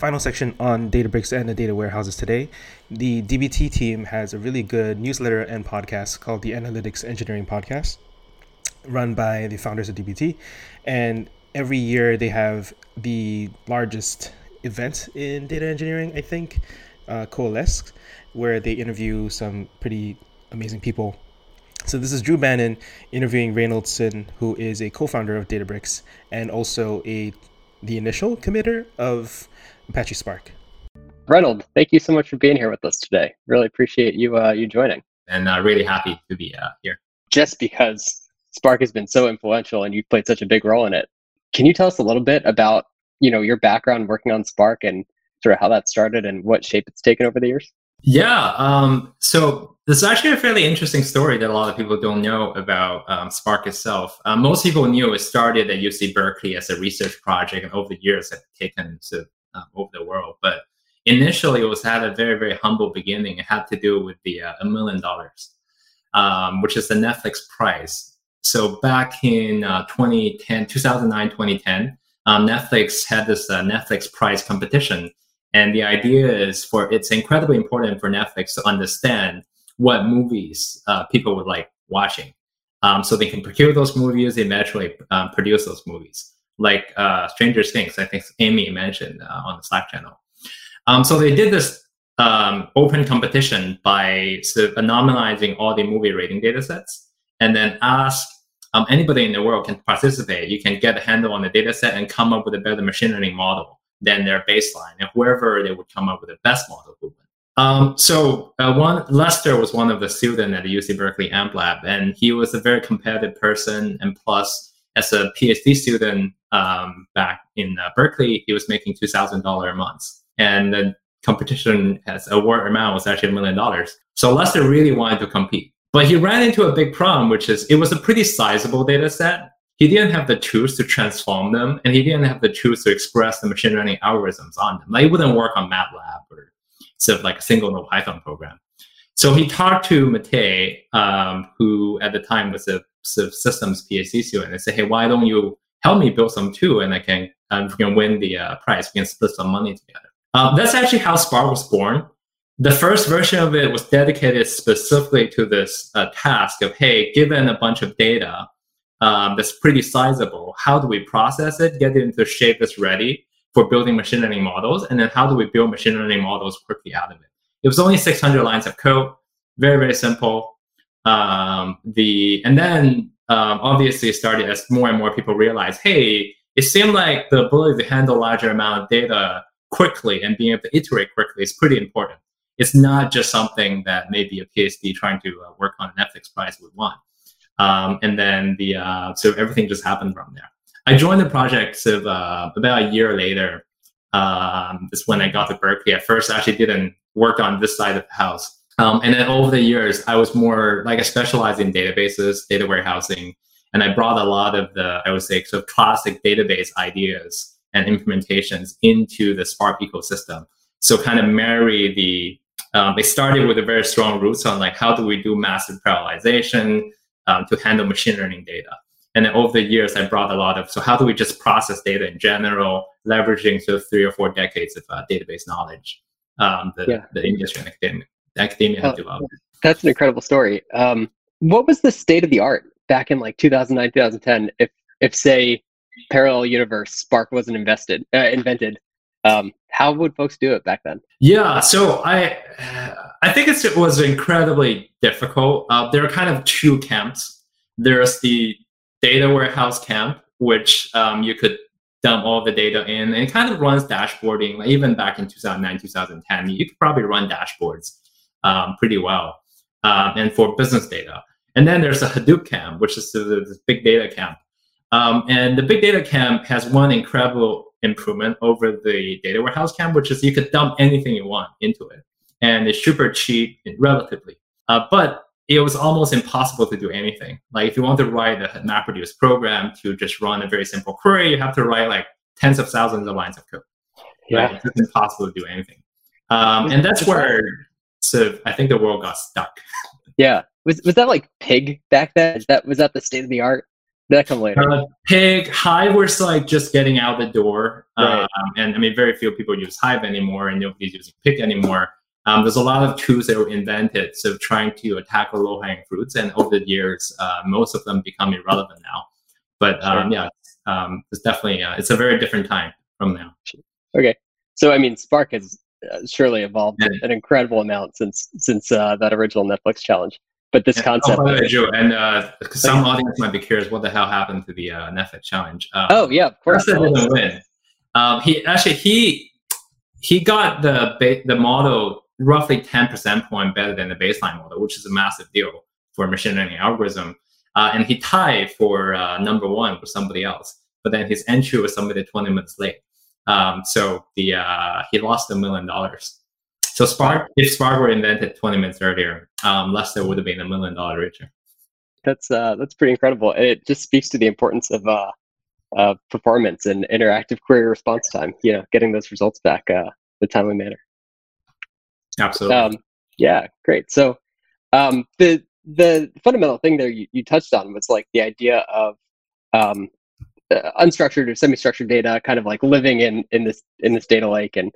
final section on Databricks and the data warehouses today. The DBT team has a really good newsletter and podcast called the Analytics Engineering Podcast, run by the founders of DBT. And every year they have the largest event in data engineering, I think, uh, Coalesce, where they interview some pretty amazing people. So this is Drew Banin interviewing Reynold Xin, who is a co-founder of Databricks and also a the initial committer of Apache Spark. Reynold, thank you so much for being here with us today. Really appreciate you uh, you joining. And uh, really happy to be uh, here. Just because Spark has been so influential and you've played such a big role in it, can you tell us a little bit about you know your background working on Spark and sort of how that started and what shape it's taken over the years? Yeah. Um, so this is actually a fairly interesting story that a lot of people don't know about um, Spark itself. Uh, most people knew it started at UC Berkeley as a research project, and over the years have taken to um, over the world. But initially, it was had a very very humble beginning. It had to do with the uh, a million dollars, um, which is the Netflix prize. So back in uh, 2010, 2009, 2010, um, Netflix had this uh, Netflix prize competition and the idea is for it's incredibly important for Netflix to understand what movies uh, people would like watching. Um, so they can procure those movies, they eventually um, produce those movies. Like uh, Stranger Things, I think Amy mentioned uh, on the Slack channel. Um, so they did this um, open competition by sort of anonymizing all the movie rating data sets and then ask um, anybody in the world can participate. You can get a handle on the data set and come up with a better machine learning model than their baseline, and whoever they would come up with the best model would win. Um, so uh, one Lester was one of the students at the UC Berkeley AMP Lab, and he was a very competitive person. And plus, as a PhD student um, back in uh, Berkeley, he was making two thousand dollars a month, and the competition as award amount was actually a million dollars. So Lester really wanted to compete, but he ran into a big problem, which is it was a pretty sizable data set, he didn't have the tools to transform them, and he didn't have the tools to express the machine learning algorithms on them. Like it wouldn't work on MATLAB or sort of like a single node Python program. So he talked to Matei, um, who at the time was a systems PhD student, and say, "Hey, why don't you help me build some too, and I can um, we can win the uh, prize. We can split some money together." Um, that's actually how Spark was born. The first version of it was dedicated specifically to this uh, task of, hey, given a bunch of data, um, that's pretty sizable. How do we process it, get it into shape that's ready for building machine learning models, and then how do we build machine learning models quickly out of it? It was only 600 lines of code, very very simple. Um, the and then um, obviously started as more and more people realize, hey, it seemed like the ability to handle larger amount of data quickly and being able to iterate quickly is pretty important. It's not just something that maybe a PhD trying to uh, work on a Netflix prize would want. Um, and then the uh, so everything just happened from there. I joined the project of, uh, about a year later. Um, is when I got to Berkeley. At first, I actually didn't work on this side of the house. Um, and then over the years, I was more like I specialized in databases, data warehousing, and I brought a lot of the I would say sort of classic database ideas and implementations into the Spark ecosystem. So kind of marry the um, they started with a very strong roots on like how do we do massive parallelization, um, to handle machine learning data. And then over the years, I brought a lot of, so how do we just process data in general, leveraging sort of three or four decades of uh, database knowledge um, the, yeah. the industry and academia, academia have developed. That's an incredible story. Um, what was the state of the art back in like 2009, 2010, if, if say, parallel universe Spark wasn't invested, uh, invented? Um, how would folks do it back then? Yeah, so I I think it was incredibly difficult. Uh, there are kind of two camps. There's the data warehouse camp, which um, you could dump all the data in, and it kind of runs dashboarding. Like even back in 2009, 2010, you could probably run dashboards um, pretty well, um, and for business data. And then there's a Hadoop camp, which is the, the big data camp. Um, and the big data camp has one incredible improvement over the data warehouse camp, which is you could dump anything you want into it. And it's super cheap relatively. Uh, but it was almost impossible to do anything. Like if you want to write a MapReduce program to just run a very simple query, you have to write like tens of thousands of lines of code. Yeah. Right? It's impossible to do anything. Um, and that's where so I think the world got stuck. Yeah. Was was that like pig back then? Is that was that the state of the art? Did That come later. Uh, Pig, Hive was like just getting out the door. Right. Um, and I mean, very few people use Hive anymore, and nobody's using Pig anymore. Um, there's a lot of tools that were invented, so trying to tackle low hanging fruits, and over the years, uh, most of them become irrelevant now. But um, yeah, um, it's definitely uh, it's a very different time from now. Okay, so I mean, Spark has surely evolved Yeah. an incredible amount since since uh, that original Netflix challenge. But this Yeah. concept. Oh, by the way, Joe, and uh, some audience might be curious what the hell happened to the uh, Netflix challenge. Um, oh yeah, of course. Didn't win. Um, he actually he he got the ba- the model roughly ten percent point better than the baseline model, which is a massive deal for a machine learning algorithm. Uh, and he tied for uh, number one with somebody else, but then his entry was submitted twenty minutes late. Um, so the uh, he lost a million dollars. So Spark, if Spark were invented twenty minutes earlier, um, Lester would have been a million dollar richer. That's uh, that's pretty incredible. And it just speaks to the importance of uh, uh, performance and interactive query response time. You know, getting those results back uh, in a timely manner. Absolutely. Um, yeah, great. So um, the the fundamental thing there you, you touched on was like the idea of um, uh, unstructured or semi-structured data, kind of like living in in this in this data lake and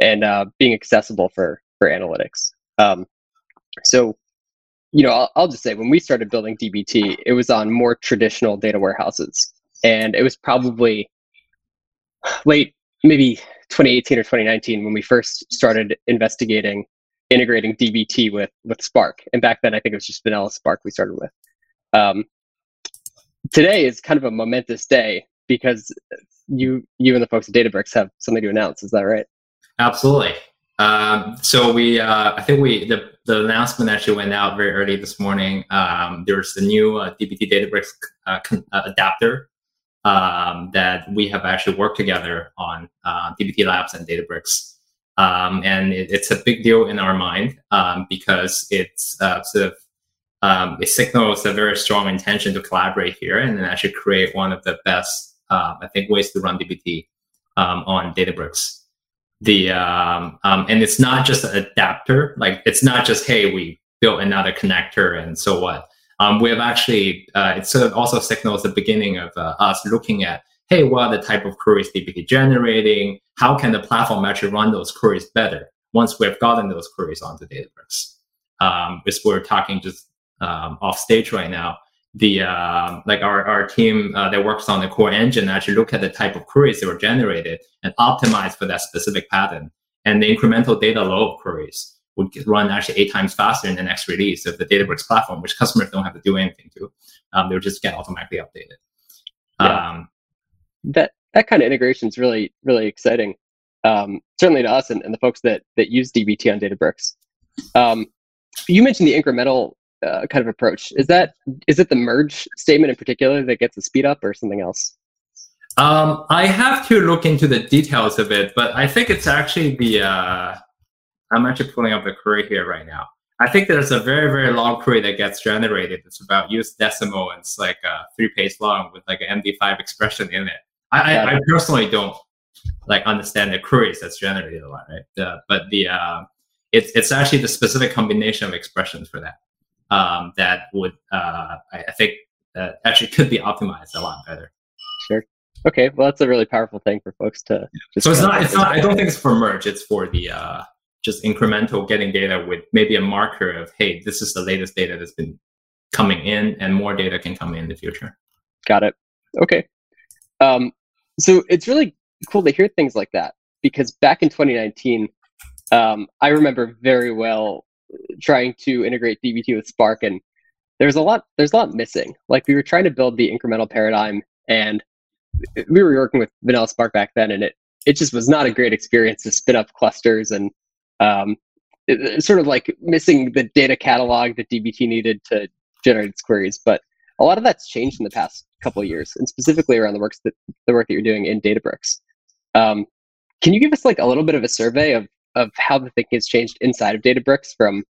and uh, being accessible for for analytics. Um, so you know, I'll, I'll just say when we started building DBT, it was on more traditional data warehouses, and it was probably late maybe 2018 or 2019 when we first started investigating integrating DBT with with Spark. And back then, I think it was just vanilla Spark we started with. Um, today is kind of a momentous day because you you and the folks at Databricks have something to announce. Is that right? Absolutely. Um, so we, uh, I think we, the, the announcement actually went out very early this morning. Um, there's the new uh, DBT Databricks uh, uh, adapter um, that we have actually worked together on uh, DBT Labs and Databricks. Um, and it, it's a big deal in our mind um, because it's uh, sort of um, it signals a very strong intention to collaborate here and then actually create one of the best, uh, I think, ways to run DBT um, on Databricks. The um, um, and it's not just an adapter like it's not just hey we built another connector and so what. Um, we have actually uh, it sort of also signals the beginning of uh, us looking at hey what are the type of queries dbt generating? How can the platform actually run those queries better once we've gotten those queries onto databricks? Um, we're talking just um, off stage right now the uh, like our, our team uh, that works on the core engine actually look at the type of queries that were generated and optimize for that specific pattern. And the incremental data load of queries would run actually eight times faster in the next release of the Databricks platform, which customers don't have to do anything to. Um, they'll just get automatically updated. Yeah. Um, that that kind of integration is really really exciting um, certainly to us and, and the folks that that use dbt on databricks um, you mentioned the incremental uh, kind of approach is that is it the merge statement in particular that gets the speed up or something else Um, I have to look into the details of it, but I think it's actually the. Uh, I'm actually pulling up the query here right now. I think there's a very very long query that gets generated. It's about use decimal and it's like uh, three page long with like an MD5 expression in it. I, I, I personally don't like understand the queries that's generated a lot, right? Uh, but the uh, it's it's actually the specific combination of expressions for that um, that would uh, I, I think that actually could be optimized a lot better. Sure. Okay well that's a really powerful thing for folks to So it's not. It's not. I don't think it's for merge. It's for the uh, just incremental getting data with maybe a marker of hey, this is the latest data that's been coming in, and more data can come in, in the future. Got it. Okay. Um, so it's really cool to hear things like that because back in 2019, um, I remember very well trying to integrate DBT with Spark, and there's a lot. There's a lot missing. Like we were trying to build the incremental paradigm, and we were working with vanilla Spark back then, and it it just was not a great experience to spin up clusters and um, it- sort of like missing the data catalog that DBT needed to generate its queries. But a lot of that's changed in the past couple of years, and specifically around the works that the work that you're doing in Databricks. Um, can you give us like a little bit of a survey of of how the thinking has changed inside of Databricks from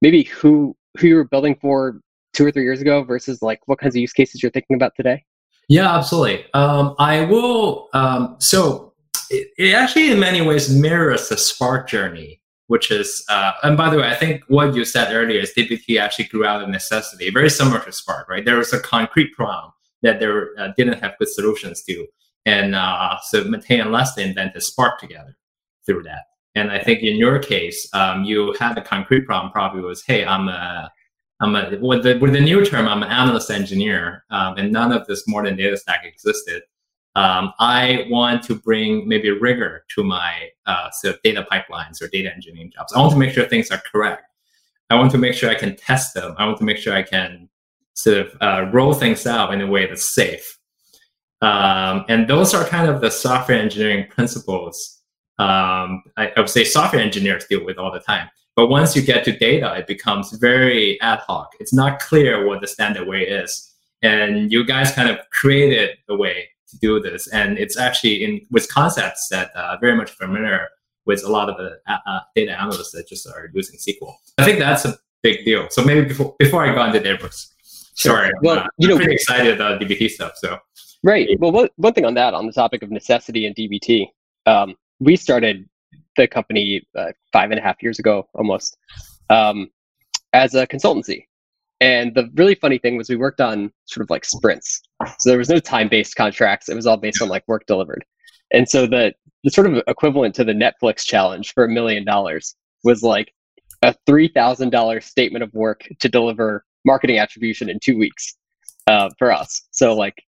maybe who who you were building for two or three years ago versus like what kinds of use cases you're thinking about today? Yeah, absolutely. Um, I will. Um, so it, it actually, in many ways, mirrors the Spark journey, which is. Uh, and by the way, I think what you said earlier is DBT actually grew out of necessity, very similar to Spark, right? There was a concrete problem that they uh, didn't have good solutions to, and uh, so Matei and Lester invented Spark together through that. And I think in your case, um, you had a concrete problem. Probably was, hey, I'm a I'm a, with the with the new term, I'm an analyst engineer, um, and none of this modern data stack existed. Um, I want to bring maybe rigor to my uh, sort of data pipelines or data engineering jobs. I want to make sure things are correct. I want to make sure I can test them. I want to make sure I can sort of uh, roll things out in a way that's safe. Um, and those are kind of the software engineering principles um, I, I would say software engineers deal with all the time. But once you get to data, it becomes very ad hoc. It's not clear what the standard way is. And you guys kind of created a way to do this. And it's actually in with concepts that are very much familiar with a lot of the uh, uh data analysts that just are using SQL. I think that's a big deal. So maybe before, before I go into Databricks, sorry, well, uh, you I'm know, pretty excited about DBT stuff. So right. Well, one, one thing on that, on the topic of necessity and DBT, um, we started the company uh, five and a half years ago almost um, as a consultancy. And the really funny thing was we worked on sort of like sprints. So there was no time-based contracts. It was all based on like work delivered. And so the the sort of equivalent to the Netflix challenge for a million dollars was like a three thousand dollars statement of work to deliver marketing attribution in two weeks uh, for us. So like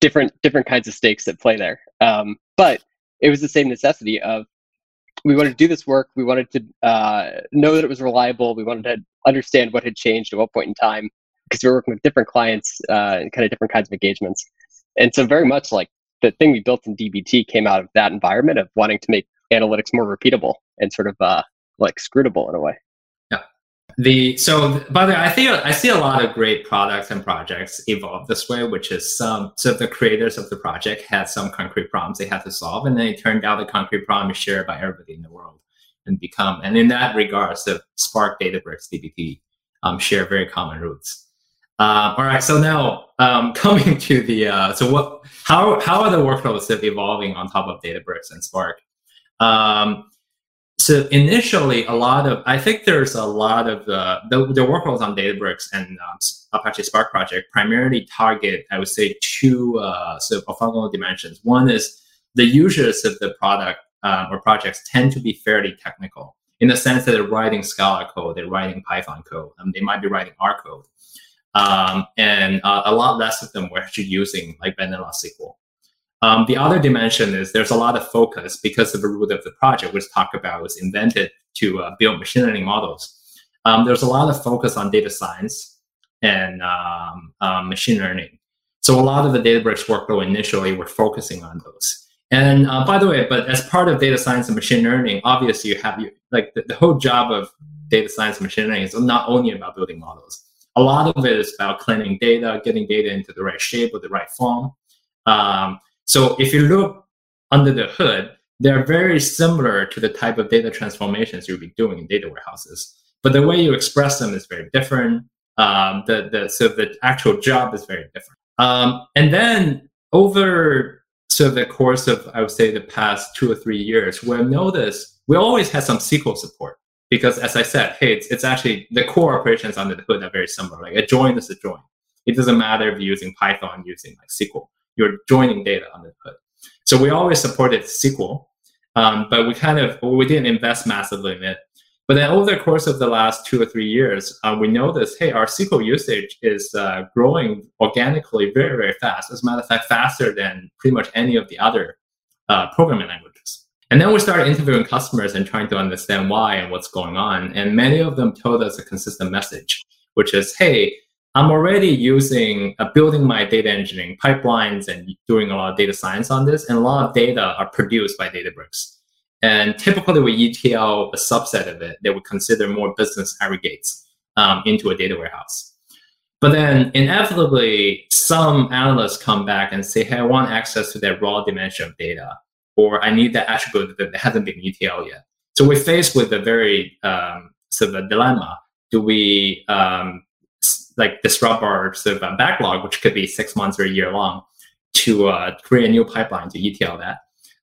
different different kinds of stakes that play there. Um, but it was the same necessity of we wanted to do this work. We wanted to uh, know that it was reliable. We wanted to understand what had changed at what point in time because we were working with different clients uh, and kind of different kinds of engagements. And so, very much like the thing we built in DBT came out of that environment of wanting to make analytics more repeatable and sort of uh, like scrutable in a way the so by the way, I think I see a lot of great products and projects evolve this way, which is some so the creators of the project had some concrete problems they had to solve, and then it turned out the concrete problem is shared by everybody in the world and become and in that regards, the Spark Databricks DBT um, share very common roots. Uh, all right, so now um, coming to the uh, so what how how are the workloads evolving on top of Databricks and Spark? Um, so initially, a lot of I think there's a lot of the the, the workloads on Databricks and um, Apache Spark project primarily target I would say two uh, sort of orthogonal dimensions. One is the users of the product uh, or projects tend to be fairly technical in the sense that they're writing Scala code, they're writing Python code, and they might be writing R code, um, and uh, a lot less of them were actually using like vanilla SQL. Um, the other dimension is there's a lot of focus because of the root of the project, which talk about was invented to uh, build machine learning models. Um, there's a lot of focus on data science and um, um machine learning. So a lot of the Databricks workflow initially were focusing on those. And uh, by the way, but as part of data science and machine learning, obviously you have you like the, the whole job of data science and machine learning is not only about building models. A lot of it is about cleaning data, getting data into the right shape or the right form. Um, so if you look under the hood, they're very similar to the type of data transformations you'll be doing in data warehouses. But the way you express them is very different. Um, the, the, so the actual job is very different. Um, and then over so the course of, I would say, the past two or three years, we've noticed we always had some SQL support because, as I said, hey, it's, it's actually the core operations under the hood are very similar. Like a join is a join. It doesn't matter if you're using Python, using like SQL you're joining data on the hood. So we always supported SQL, um, but we kind of we didn't invest massively in it. But then over the course of the last two or three years, uh, we noticed, hey, our SQL usage is uh, growing organically very, very fast. As a matter of fact, faster than pretty much any of the other uh, programming languages. And then we started interviewing customers and trying to understand why and what's going on. And many of them told us a consistent message, which is, hey, I'm already using uh, building my data engineering pipelines and doing a lot of data science on this, and a lot of data are produced by Databricks. And typically, we ETL a subset of it that we consider more business aggregates um, into a data warehouse. But then, inevitably, some analysts come back and say, "Hey, I want access to that raw dimension of data, or I need that attribute that hasn't been ETL yet." So we're faced with a very um, sort of a dilemma. Do we um, like disrupt our sort of uh, backlog, which could be six months or a year long, to uh, create a new pipeline to ETL that?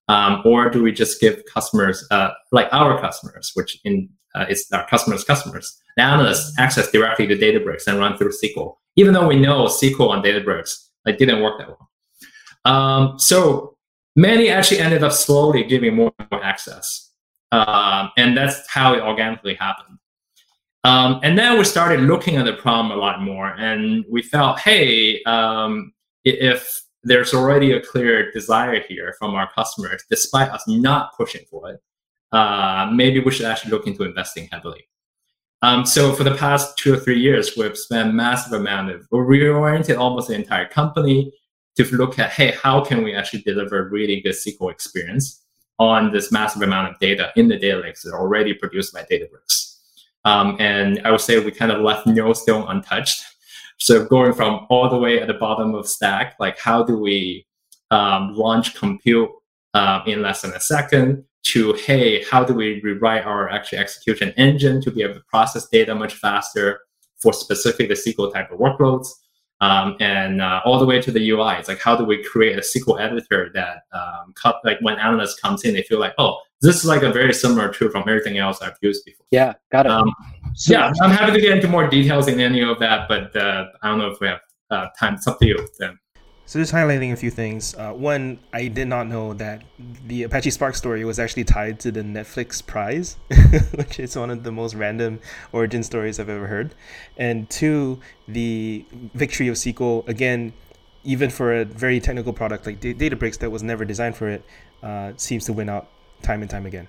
Um, or do we just give customers, uh, like our customers, which in uh, is our customers' customers, the analysts access directly to Databricks and run through SQL? Even though we know SQL and Databricks Like didn't work that well. Um, so many actually ended up slowly giving more and more access. Um, and that's how it organically happened. Um, and then we started looking at the problem a lot more, and we felt, hey, um, if there's already a clear desire here from our customers, despite us not pushing for it, uh, maybe we should actually look into investing heavily. Um, so for the past two or three years, we've spent massive amount of, we reoriented almost the entire company to look at, hey, how can we actually deliver really good SQL experience on this massive amount of data in the data lakes that are already produced by Databricks. Um, and I would say we kind of left no stone untouched. So going from all the way at the bottom of stack, like how do we um, launch compute uh, in less than a second to, hey, how do we rewrite our actual execution engine to be able to process data much faster for specific the SQL type of workloads? Um, and uh, all the way to the UI. It's like how do we create a SQL editor that um, cut, like when analysts comes in, they feel like, oh, this is like a very similar tool from everything else I've used before. Yeah, got it. Um, so, yeah, I'm happy to get into more details in any of that, but uh, I don't know if we have uh, time. It's up to you. Then. So just highlighting a few things. Uh, one, I did not know that the Apache Spark story was actually tied to the Netflix prize, which is one of the most random origin stories I've ever heard. And two, the victory of SQL again, even for a very technical product like D- Databricks that was never designed for it, uh, seems to win out time and time again.